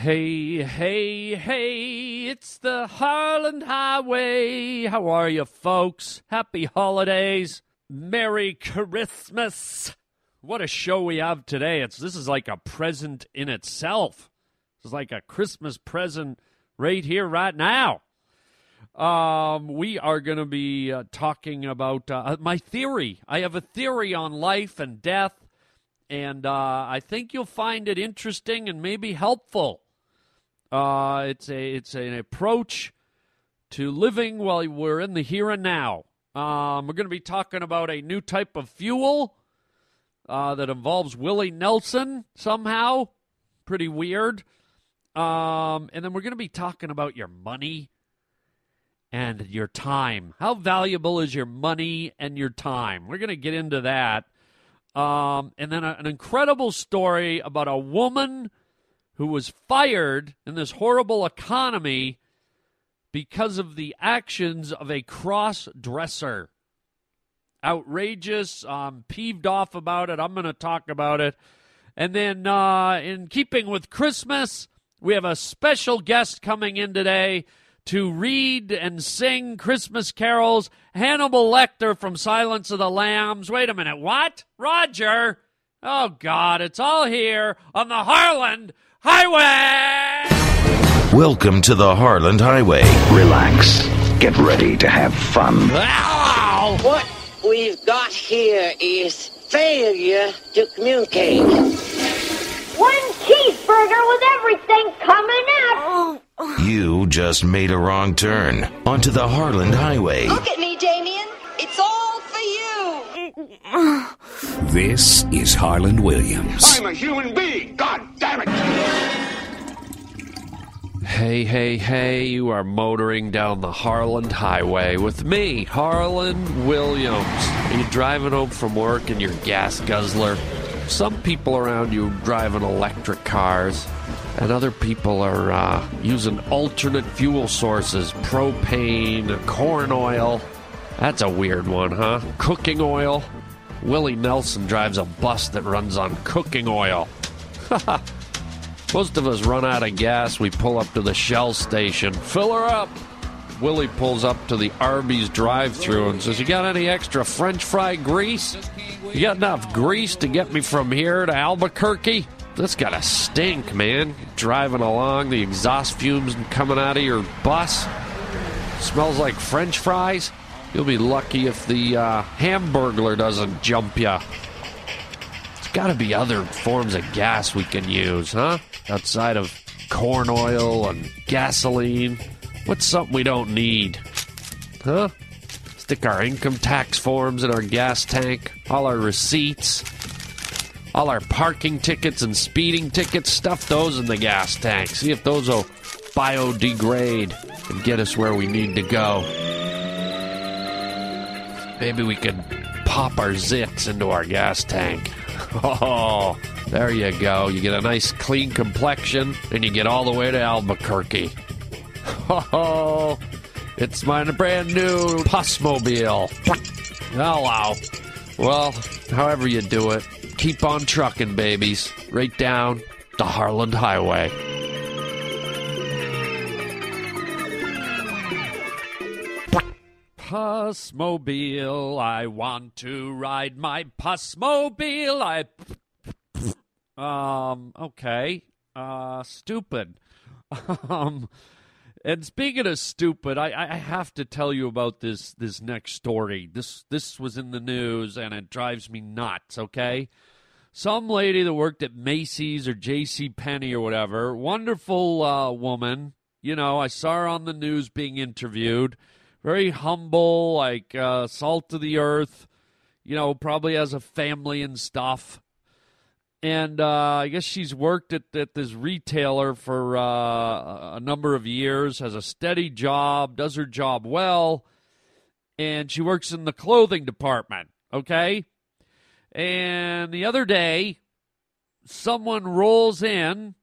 Hey, hey, hey, it's the Harland Highway. How are you, folks? Happy holidays. Merry Christmas. What a show we have today. It's this is like a present in itself. It's like a Christmas present right here, right now. Um, we are going to be uh, talking about uh, my theory. I have a theory on life and death, and uh, I think you'll find it interesting and maybe helpful. Uh, it's a it's an approach to living while we're in the here and now. Um, we're going to be talking about a new type of fuel uh, that involves Willie Nelson somehow. Pretty weird. Um, and then we're going to be talking about your money and your time. How valuable is your money and your time? We're going to get into that. Um, and then a, an incredible story about a woman who was fired in this horrible economy because of the actions of a cross dresser. Outrageous. I'm peeved off about it. I'm going to talk about it. And then, uh, in keeping with Christmas, we have a special guest coming in today to read and sing Christmas carols. Hannibal Lecter from Silence of the Lambs. Wait a minute. What? Roger? Oh, God. It's all here on the Harland Highway. Welcome to the Harland Highway. Relax. Get ready to have fun. Ow! What we've got here is failure to communicate. One cheeseburger with everything coming out. You just made a wrong turn onto the Harland Highway. Look at me, Damien. It's all for you. This is Harland Williams. I'm a human being. God damn it. Hey, hey, hey, you are motoring down the Harland Highway with me, Harland Williams. Are you driving home from work in your gas guzzler? Some people around you driving electric cars, and other people are uh, using alternate fuel sources propane, corn oil. That's a weird one, huh? Cooking oil. Willie Nelson drives a bus that runs on cooking oil. Most of us run out of gas. We pull up to the Shell station. Fill her up. Willie pulls up to the Arby's drive through and says, You got any extra French fry grease? You got enough grease to get me from here to Albuquerque? That's gotta stink, man. Driving along, the exhaust fumes coming out of your bus. Smells like French fries. You'll be lucky if the uh, hamburglar doesn't jump you. There's got to be other forms of gas we can use, huh? Outside of corn oil and gasoline. What's something we don't need? Huh? Stick our income tax forms in our gas tank, all our receipts, all our parking tickets and speeding tickets, stuff those in the gas tank. See if those will biodegrade and get us where we need to go. Maybe we could pop our zits into our gas tank. Oh, there you go. You get a nice clean complexion and you get all the way to Albuquerque. Oh, it's my brand new Pusmobile. Hello. Well, however you do it, keep on trucking, babies. Right down the Harland Highway. Pusmobile, I want to ride my Pusmobile. I. Um, okay. Uh, stupid. Um, and speaking of stupid, I, I have to tell you about this this next story. This this was in the news and it drives me nuts, okay? Some lady that worked at Macy's or J.C. Penney or whatever, wonderful uh, woman. You know, I saw her on the news being interviewed. Very humble, like uh, salt of the earth. You know, probably has a family and stuff and uh, I guess she's worked at, at this retailer for uh, a number of years, has a steady job, does her job well, and she works in the clothing department. Okay, and the other day, someone rolls in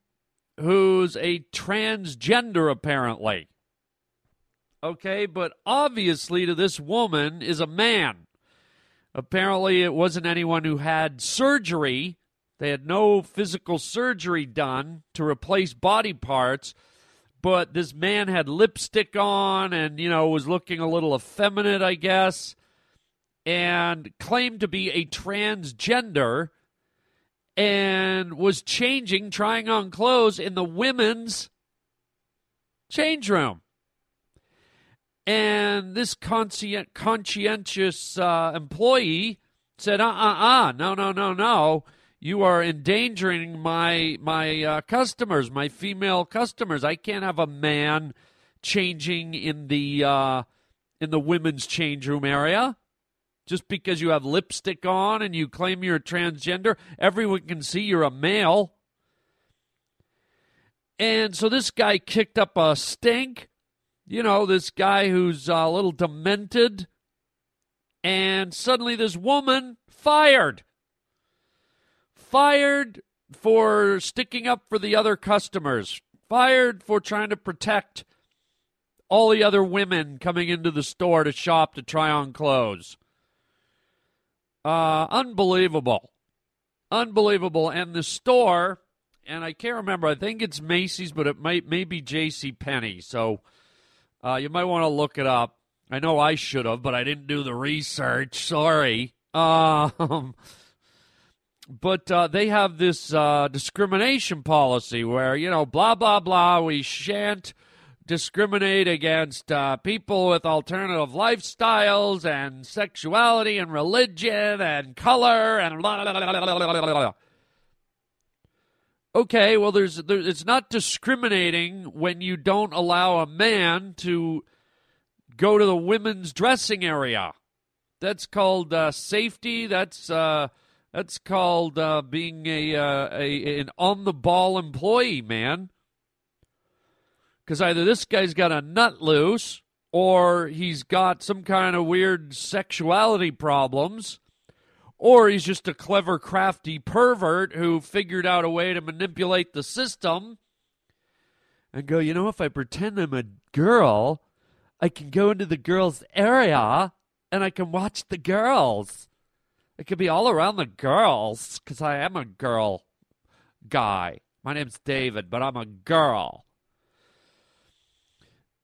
who's a transgender, apparently. Okay, but obviously to this woman is a man. Apparently, it wasn't anyone who had surgery They had no physical surgery done to replace body parts, but this man had lipstick on and, you know, was looking a little effeminate, I guess, and claimed to be a transgender and was changing, trying on clothes in the women's change room. And this conscient, conscientious uh, employee said, "Uh, uh, uh, no, no, no, no. You are endangering my my uh, customers, my female customers. I can't have a man changing in the uh, in the women's change room area." Just because you have lipstick on and you claim you're transgender, everyone can see you're a male. And so this guy kicked up a stink. You know, this guy who's a little demented. And suddenly this woman fired. Fired for sticking up for the other customers. Fired for trying to protect all the other women coming into the store to shop to try on clothes. Uh, unbelievable. Unbelievable. And the store, and I can't remember, I think it's Macy's, but it might maybe J.C. Penney. So uh, you might want to look it up. I know I should have, but I didn't do the research. Sorry. Um, but uh, they have this uh, discrimination policy where, you know, blah, blah, blah, we shan't discriminate against uh, people with alternative lifestyles and sexuality and religion and color and blah, blah, blah, blah, Okay, well, there's, there, it's not discriminating when you don't allow a man to go to the women's dressing area. That's called uh, safety. That's uh, that's called uh, being a, uh, a an on the ball employee, man because either this guy's got a nut loose or he's got some kind of weird sexuality problems or he's just a clever crafty pervert who figured out a way to manipulate the system and go you know if i pretend i'm a girl i can go into the girls area and i can watch the girls it could be all around the girls because i am a girl guy my name's david but i'm a girl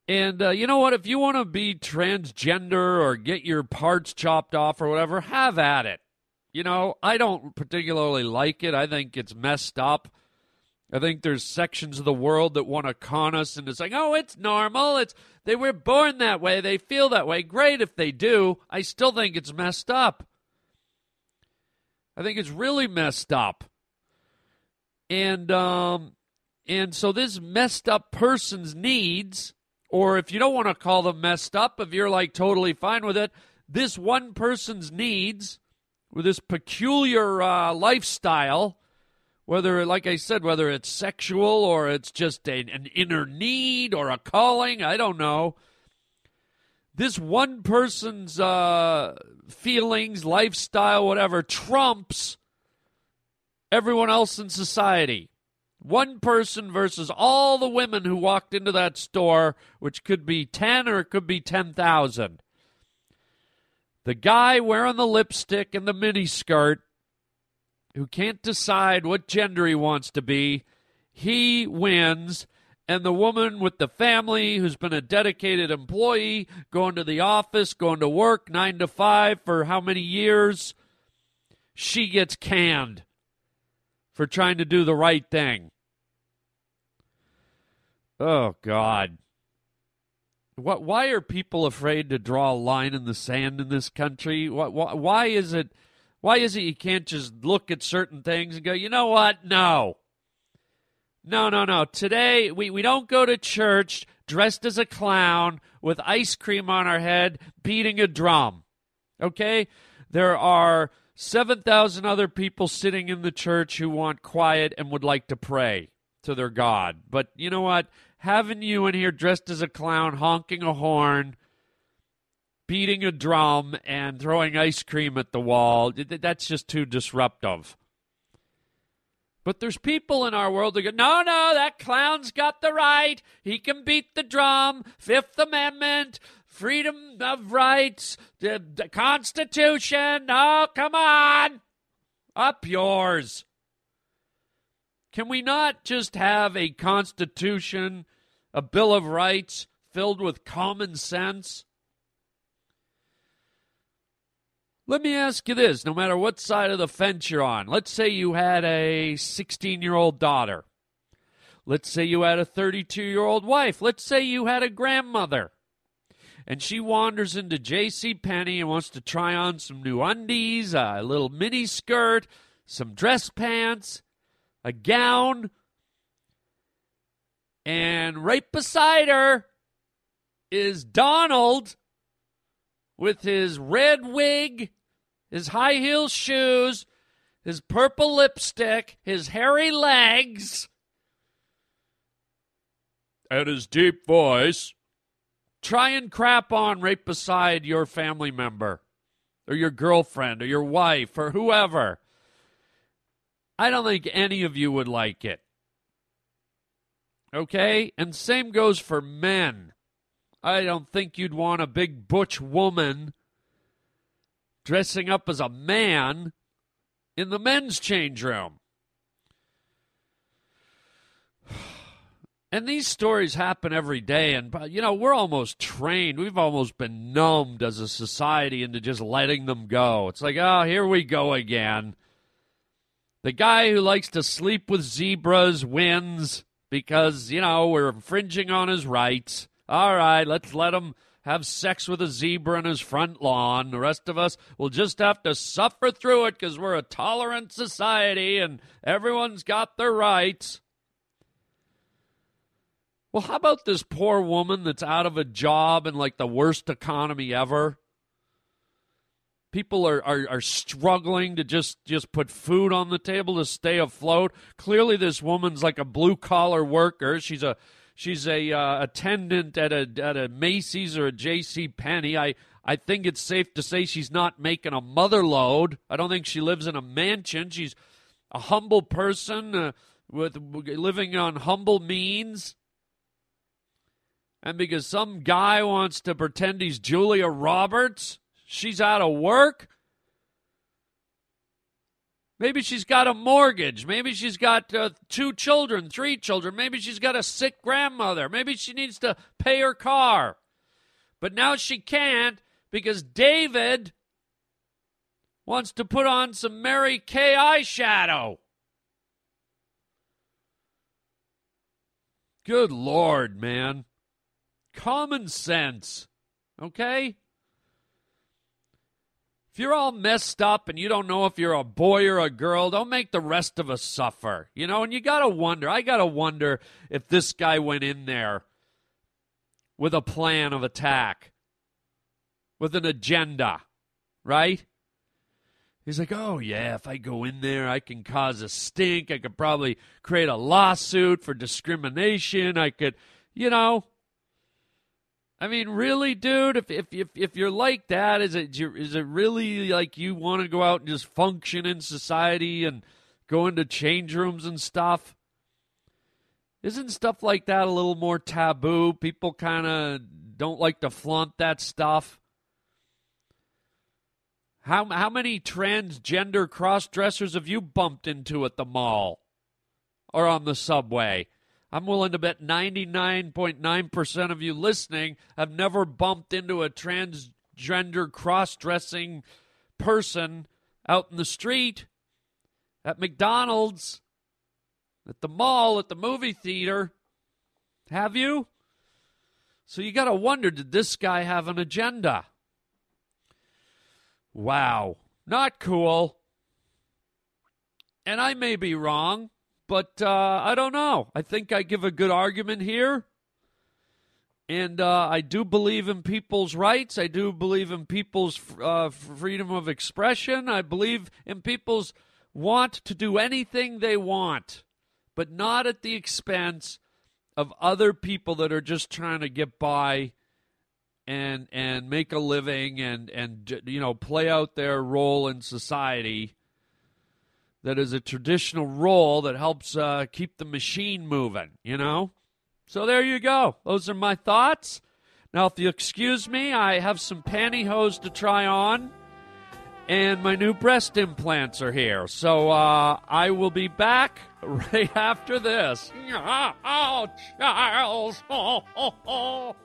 and uh, you know what? If you want to be transgender or get your parts chopped off or whatever, have at it. You know, I don't particularly like it. I think it's messed up. I think there's sections of the world that want to con us into saying, "Oh, it's normal. It's they were born that way. They feel that way." Great if they do. I still think it's messed up. I think it's really messed up. And um and so this messed up person's needs or if you don't want to call them messed up, if you're like totally fine with it, this one person's needs with this peculiar uh, lifestyle, whether, like I said, whether it's sexual or it's just a, an inner need or a calling, I don't know. This one person's uh, feelings, lifestyle, whatever, trumps everyone else in society. One person versus all the women who walked into that store, which could be 10 or it could be 10,000. The guy wearing the lipstick and the mini skirt who can't decide what gender he wants to be, he wins. And the woman with the family who's been a dedicated employee, going to the office, going to work nine to five for how many years, she gets canned for trying to do the right thing. Oh God. What why are people afraid to draw a line in the sand in this country? What why, why is it why is it you can't just look at certain things and go, "You know what? No. No, no, no. Today we, we don't go to church dressed as a clown with ice cream on our head beating a drum. Okay? There are 7,000 other people sitting in the church who want quiet and would like to pray to their God. But you know what? Having you in here dressed as a clown, honking a horn, beating a drum, and throwing ice cream at the wall, that's just too disruptive. But there's people in our world that go, no, no, that clown's got the right. He can beat the drum. Fifth Amendment, freedom of rights, the, the Constitution. Oh, come on. Up yours. Can we not just have a constitution, a bill of rights filled with common sense? Let me ask you this no matter what side of the fence you're on, let's say you had a 16 year old daughter. Let's say you had a 32 year old wife. Let's say you had a grandmother. And she wanders into J.C. Penney and wants to try on some new undies, a little mini skirt, some dress pants, a gown. And right beside her is Donald with his red wig, his high heel shoes, his purple lipstick, his hairy legs, and his deep voice. Try and crap on right beside your family member or your girlfriend or your wife or whoever. I don't think any of you would like it. Okay? And same goes for men. I don't think you'd want a big butch woman dressing up as a man in the men's change room. And these stories happen every day. And, you know, we're almost trained. We've almost been numbed as a society into just letting them go. It's like, oh, here we go again. The guy who likes to sleep with zebras wins because, you know, we're infringing on his rights. All right, let's let him have sex with a zebra in his front lawn. The rest of us will just have to suffer through it because we're a tolerant society and everyone's got their rights. Well, how about this poor woman that's out of a job in like the worst economy ever? People are, are, are struggling to just, just put food on the table to stay afloat. Clearly, this woman's like a blue collar worker. She's a she's a uh, attendant at a at a Macy's or a J.C. Penney. I I think it's safe to say she's not making a mother load. I don't think she lives in a mansion. She's a humble person uh, with living on humble means. And because some guy wants to pretend he's Julia Roberts, she's out of work. Maybe she's got a mortgage. Maybe she's got uh, two children, three children. Maybe she's got a sick grandmother. Maybe she needs to pay her car. But now she can't because David wants to put on some Mary Kay eyeshadow. Good Lord, man. Common sense. Okay? If you're all messed up and you don't know if you're a boy or a girl, don't make the rest of us suffer. You know, and you got to wonder. I got to wonder if this guy went in there with a plan of attack, with an agenda, right? He's like, oh, yeah, if I go in there, I can cause a stink. I could probably create a lawsuit for discrimination. I could, you know, I mean, really, dude. If if if, if you're like that, is it is it really like you want to go out and just function in society and go into change rooms and stuff? Isn't stuff like that a little more taboo? People kind of don't like to flaunt that stuff. How how many transgender cross dressers have you bumped into at the mall or on the subway? I'm willing to bet 99.9% of you listening have never bumped into a transgender cross dressing person out in the street, at McDonald's, at the mall, at the movie theater. Have you? So you got to wonder did this guy have an agenda? Wow. Not cool. And I may be wrong. But uh, I don't know. I think I give a good argument here. And uh, I do believe in people's rights. I do believe in people's uh, freedom of expression. I believe in people's want to do anything they want, but not at the expense of other people that are just trying to get by and and make a living and and you know play out their role in society that is a traditional role that helps uh, keep the machine moving, you know? So there you go. Those are my thoughts. Now, if you'll excuse me, I have some pantyhose to try on. and my new breast implants are here. So uh, I will be back right after this. Oh, Charles.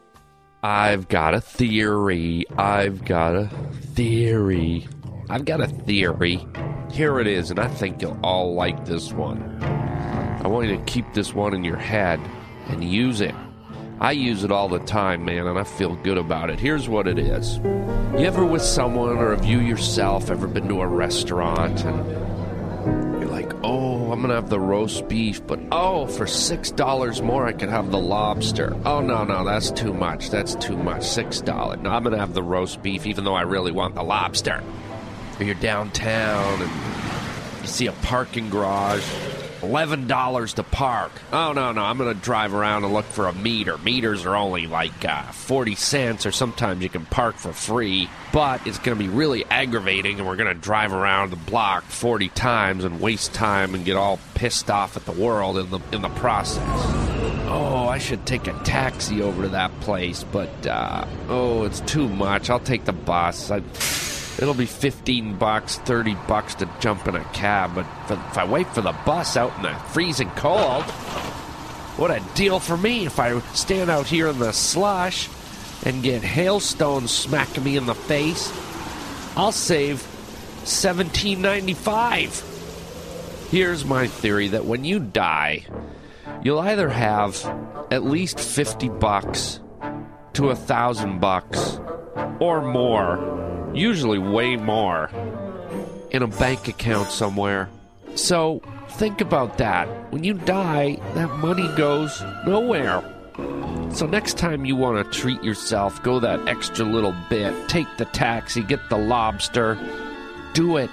I've got a theory. I've got a theory. I've got a theory. Here it is, and I think you'll all like this one. I want you to keep this one in your head and use it. I use it all the time, man, and I feel good about it. Here's what it is. You ever with someone or have you yourself ever been to a restaurant and you're like, oh, I'm to have the roast beef, but oh, for $6 more, I could have the lobster. Oh, no, no, that's too much. That's too much. $6. No, I'm to have the roast beef, even though I really want the lobster. Or you're downtown and you see a parking garage eleven dollars to park. Oh no, no, I'm gonna drive around and look for a meter. Meters are only like uh, forty cents, or sometimes you can park for free. But it's gonna be really aggravating, and we're gonna drive around the block forty times and waste time and get all pissed off at the world in the in the process. Oh, I should take a taxi over to that place, but uh, oh, it's too much. I'll take the bus. I, It'll be 15 bucks, 30 bucks to jump in a cab, but if I wait for the bus out in the freezing cold, what a deal for me if I stand out here in the slush and get hailstones smacking me in the face. I'll save 17.95. Here's my theory that when you die, you'll either have at least 50 bucks to a thousand bucks or more usually way more, in a bank account somewhere. So think about that. When you die, that money goes nowhere. So next time you want to treat yourself, go that extra little bit, take the taxi, get the lobster, do it.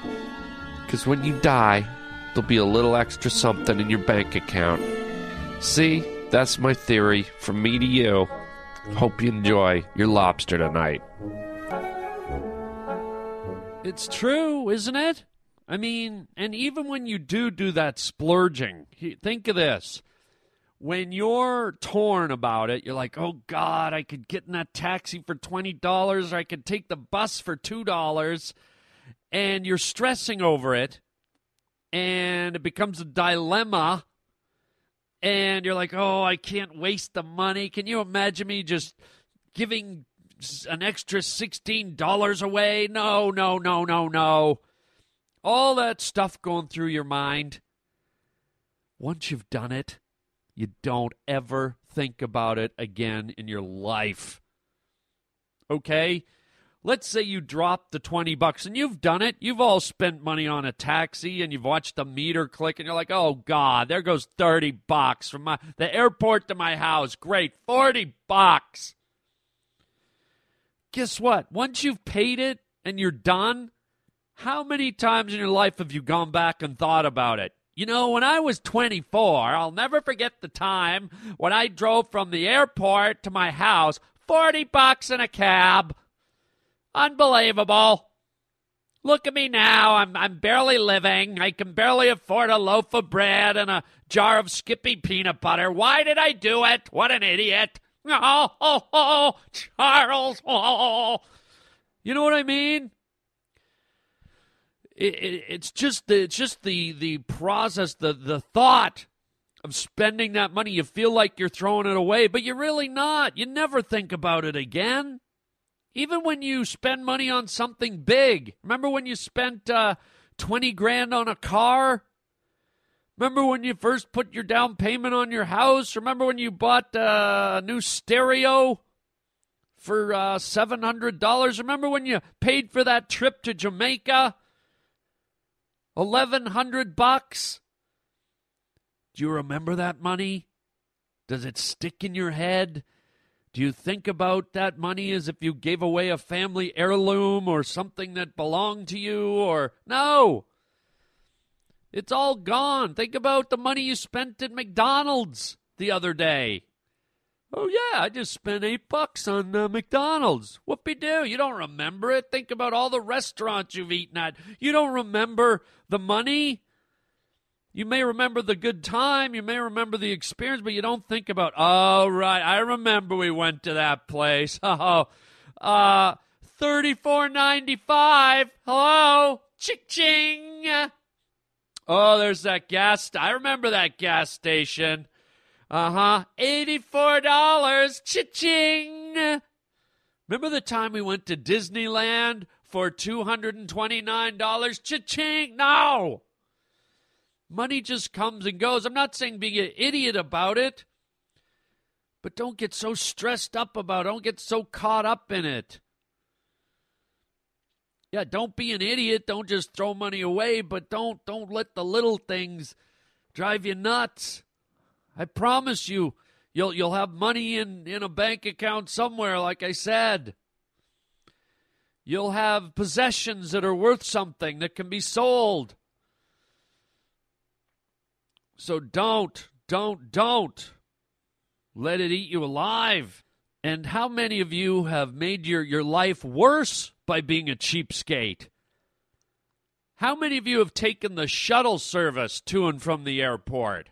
Because when you die, there'll be a little extra something in your bank account. See, that's my theory from me to you. Hope you enjoy your lobster tonight. It's true, isn't it? I mean, and even when you do do that splurging, think of this. When you're torn about it, you're like, oh God, I could get in that taxi for $20 or I could take the bus for $2. And you're stressing over it. And it becomes a dilemma. And you're like, oh, I can't waste the money. Can you imagine me just giving an extra $16 away. No, no, no, no, no. All that stuff going through your mind. Once you've done it, you don't ever think about it again in your life. Okay? Let's say you drop the 20 bucks and you've done it. You've all spent money on a taxi and you've watched the meter click and you're like, "Oh god, there goes 30 bucks from my the airport to my house. Great, 40 bucks." Guess what? Once you've paid it and you're done, how many times in your life have you gone back and thought about it? You know, when I was 24, I'll never forget the time when I drove from the airport to my house, 40 bucks in a cab. Unbelievable. Look at me now. I'm, I'm barely living. I can barely afford a loaf of bread and a jar of Skippy peanut butter. Why did I do it? What an idiot. Oh, oh, oh, Charles. Oh. You know what I mean? It, it, it's just the it's just the the process, the the thought of spending that money. You feel like you're throwing it away, but you're really not. You never think about it again. Even when you spend money on something big. Remember when you spent uh, twenty grand on a car? Remember when you first put your down payment on your house? Remember when you bought uh, a new stereo for uh, $700? Remember when you paid for that trip to Jamaica? 1100 bucks? Do you remember that money? Does it stick in your head? Do you think about that money as if you gave away a family heirloom or something that belonged to you or no? It's all gone. Think about the money you spent at McDonald's the other day. Oh, yeah, I just spent eight bucks on uh, McDonald's. Whoopie doo. You don't remember it. Think about all the restaurants you've eaten at. You don't remember the money. You may remember the good time. You may remember the experience, but you don't think about, oh, right, I remember we went to that place. Oh, uh, thirty-four ninety-five. Hello, Chick ching. Oh, there's that gas. St- I remember that gas station. Uh huh. Eighty-four dollars. Ching. Remember the time we went to Disneyland for two hundred and twenty-nine dollars? Ching. No. Money just comes and goes. I'm not saying be an idiot about it, but don't get so stressed up about it. Don't get so caught up in it. Yeah, don't be an idiot. Don't just throw money away, but don't don't let the little things drive you nuts. I promise you, you'll you'll have money in in a bank account somewhere like I said. You'll have possessions that are worth something that can be sold. So don't, don't, don't let it eat you alive. And how many of you have made your, your life worse by being a cheapskate? How many of you have taken the shuttle service to and from the airport?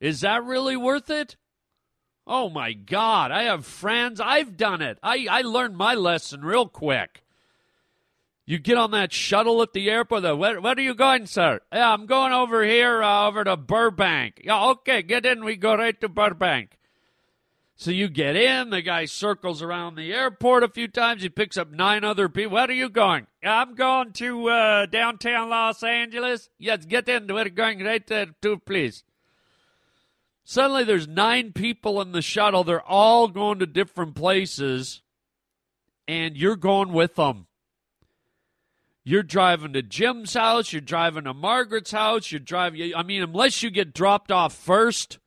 Is that really worth it? Oh my God, I have friends. I've done it. I, I learned my lesson real quick. You get on that shuttle at the airport. The, where, where are you going, sir? Yeah, I'm going over here, uh, over to Burbank. Yeah, okay, get in. We go right to Burbank. So you get in. The guy circles around the airport a few times. He picks up nine other people. Where are you going? I'm going to uh, downtown Los Angeles. Yes, get in. We're going right there too, please. Suddenly, there's nine people in the shuttle. They're all going to different places, and you're going with them. You're driving to Jim's house. You're driving to Margaret's house. You're driving. I mean, unless you get dropped off first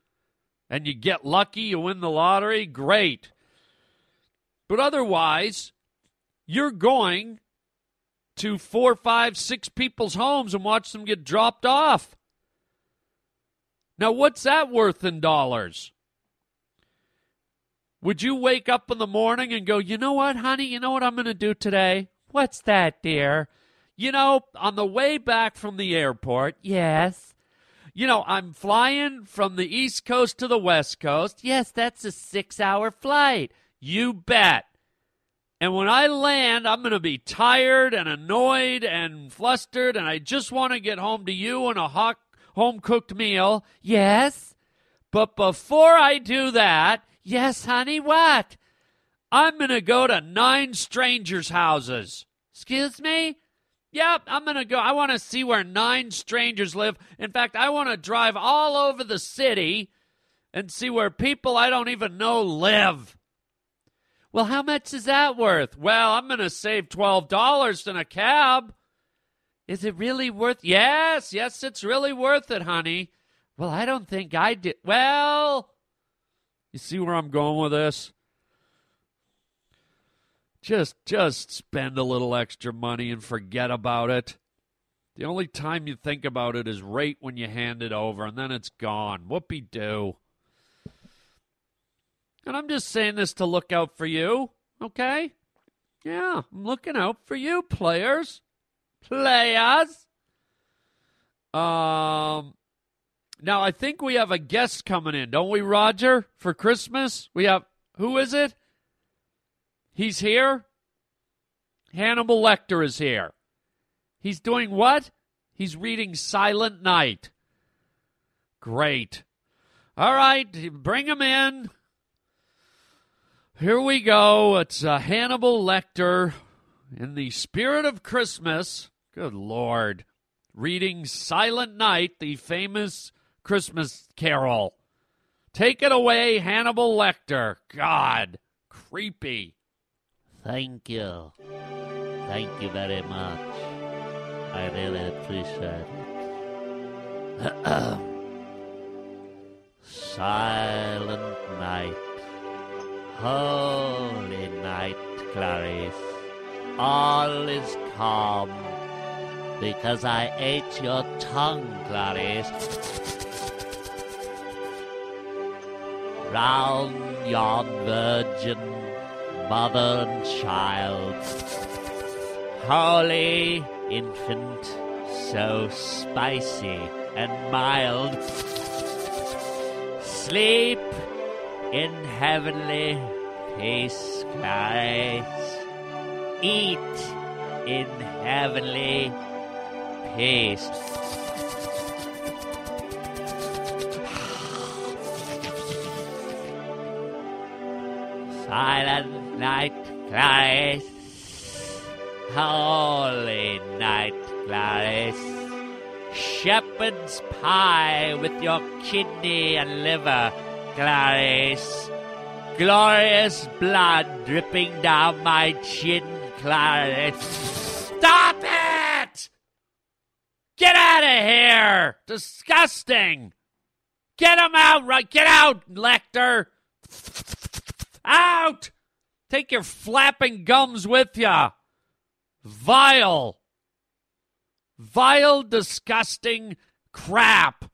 and you get lucky, you win the lottery, great. But otherwise, you're going to four, five, six people's homes and watch them get dropped off. Now, what's that worth in dollars? Would you wake up in the morning and go, you know what, honey, you know what I'm going to do today? What's that, dear? You know, on the way back from the airport, yes. You know, I'm flying from the East Coast to the West Coast. Yes, that's a six hour flight. You bet. And when I land, I'm going to be tired and annoyed and flustered, and I just want to get home to you and a hot home cooked meal. Yes. But before I do that, yes, honey, what? I'm going to go to nine strangers' houses. Excuse me? Yep, I'm going to go. I want to see where nine strangers live. In fact, I want to drive all over the city and see where people I don't even know live. Well, how much is that worth? Well, I'm going to save $12 in a cab. Is it really worth Yes, yes, it's really worth it, honey. Well, I don't think I did. Well, you see where I'm going with this? Just just spend a little extra money and forget about it. The only time you think about it is right when you hand it over, and then it's gone. Whoopie do. And I'm just saying this to look out for you, okay? Yeah, I'm looking out for you, players. Players. Um, now I think we have a guest coming in, don't we, Roger? For Christmas, we have who is it? He's here. Hannibal Lecter is here. He's doing what? He's reading Silent Night. Great. All right, bring him in. Here we go. It's uh, Hannibal Lecter in the spirit of Christmas. Good Lord. Reading Silent Night, the famous Christmas carol. Take it away, Hannibal Lecter. God, creepy. Thank you. Thank you very much. I really appreciate it. Silent night. Holy night, Clarice. All is calm because I ate your tongue, Clarice. Round yon virgin mother and child. Holy infant, so spicy and mild. Sleep in heavenly peace, Clarice. eat in heavenly peace. Silent night, Clarice. Holy night, Clarice. Shepherd's pie with your kidney and liver, Clarice. Glorious blood dripping down my chin, Clarice. Stop it! Get out of here! Disgusting! Get him out, right? Get out, Lecter! Out! Take your flapping gums with ya. Vile. Vile, disgusting crap.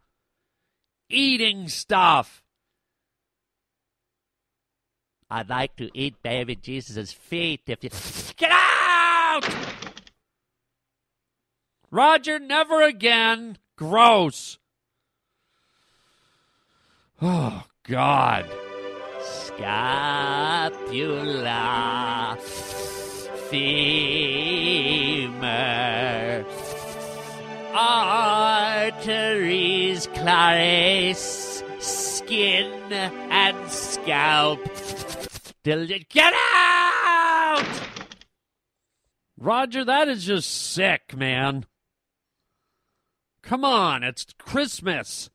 Eating stuff. I'd like to eat baby Jesus' feet if you. Get out! Roger, never again. Gross. Oh, God. Scapula. Femur. Arteries, Clarice. Skin and scalp. Get out! Roger, that is just sick, man. Come on, it's Christmas.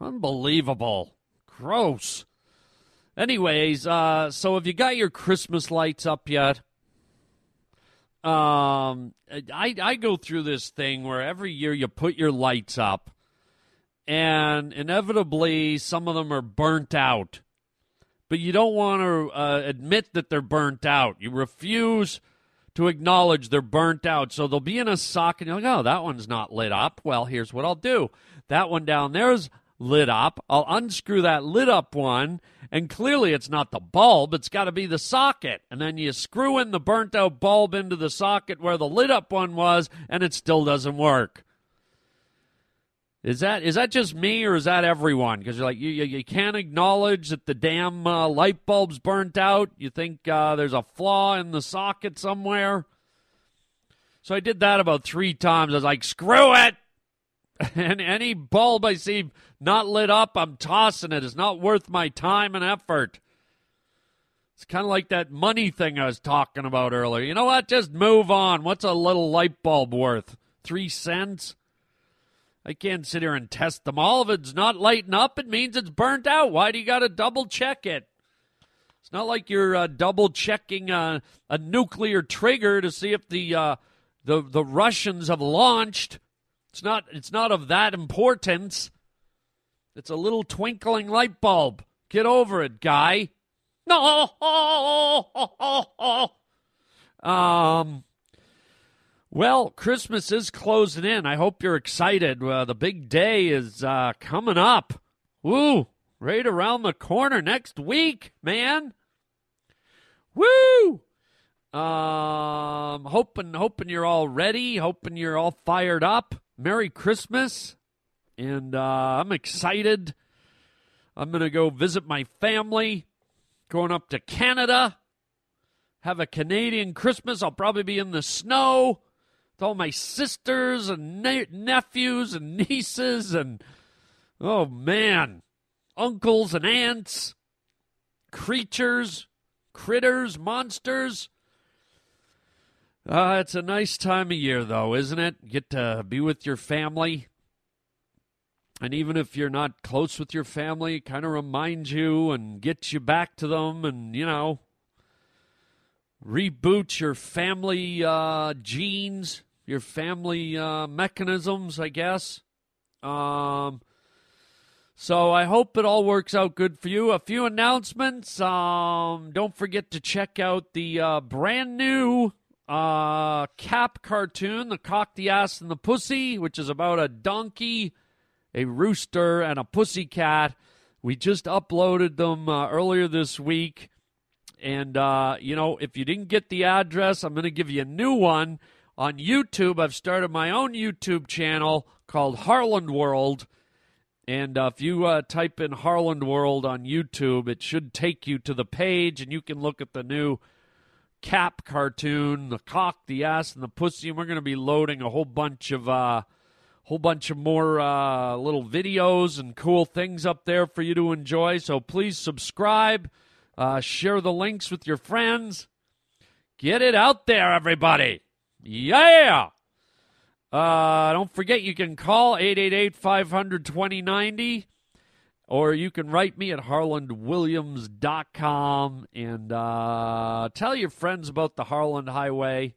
Unbelievable. Gross. Anyways, uh, so have you got your Christmas lights up yet? Um, I I go through this thing where every year you put your lights up, and inevitably some of them are burnt out, but you don't want to uh, admit that they're burnt out. You refuse to acknowledge they're burnt out. So they'll be in a socket, and you're like, oh, that one's not lit up. Well, here's what I'll do. That one down there's lit up. I'll unscrew that lit up one, and clearly it's not the bulb, it's got to be the socket. And then you screw in the burnt out bulb into the socket where the lit up one was, and it still doesn't work. Is that is that just me or is that everyone? Because you're like you, you, you can't acknowledge that the damn uh, light bulb's burnt out. You think uh, there's a flaw in the socket somewhere. So I did that about three times. I was like, screw it. And any bulb I see not lit up, I'm tossing it. It's not worth my time and effort. It's kind of like that money thing I was talking about earlier. You know what? Just move on. What's a little light bulb worth? Three cents? I can't sit here and test them all. If it's not lighting up, it means it's burnt out. Why do you got to double check it? It's not like you're uh, double checking a, a, nuclear trigger to see if the uh, the the Russians have launched. It's not. It's not of that importance. It's a little twinkling light bulb. Get over it, guy. No. Um. Well, Christmas is closing in. I hope you're excited. Uh, the big day is uh, coming up. Woo! Right around the corner next week, man. Woo! Um, hoping, hoping you're all ready. Hoping you're all fired up. Merry Christmas, and uh, I'm excited. I'm gonna go visit my family. Going up to Canada. Have a Canadian Christmas. I'll probably be in the snow with all my sisters and ne- nephews and nieces and oh man, uncles and aunts, creatures, critters, monsters. Uh, it's a nice time of year, though, isn't it? Get to be with your family. And even if you're not close with your family, kind of reminds you and gets you back to them and, you know, reboot your family uh, genes, your family uh, mechanisms, I guess. Um, so I hope it all works out good for you. A few announcements. Um, don't forget to check out the uh, brand new uh, Cap cartoon, The Cock, the Ass, and the Pussy, which is about a donkey, a rooster, and a pussy cat. We just uploaded them uh, earlier this week. And, uh, you know, if you didn't get the address, I'm going to give you a new one. On YouTube, I've started my own YouTube channel called Harland World. And uh, if you uh, type in Harland World on YouTube, it should take you to the page and you can look at the new Cap cartoon, the cock, the ass, and the pussy. And we're going to be loading a whole bunch of uh, whole bunch of more uh, little videos and cool things up there for you to enjoy. So please subscribe, uh, share the links with your friends, get it out there, everybody. Yeah. Uh, don't forget you can call 888 500 2090 or you can write me at harlandwilliams.com and uh, tell your friends about the Harland Highway.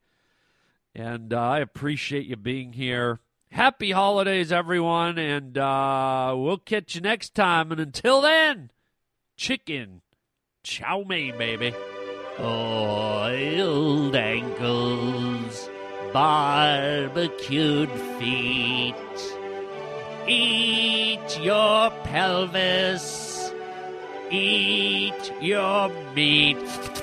And uh, I appreciate you being here. Happy holidays, everyone, and uh, we'll catch you next time. And until then, chicken chow mein, baby. Oiled ankles, barbecued feet. Eat your pelvis, eat your meat.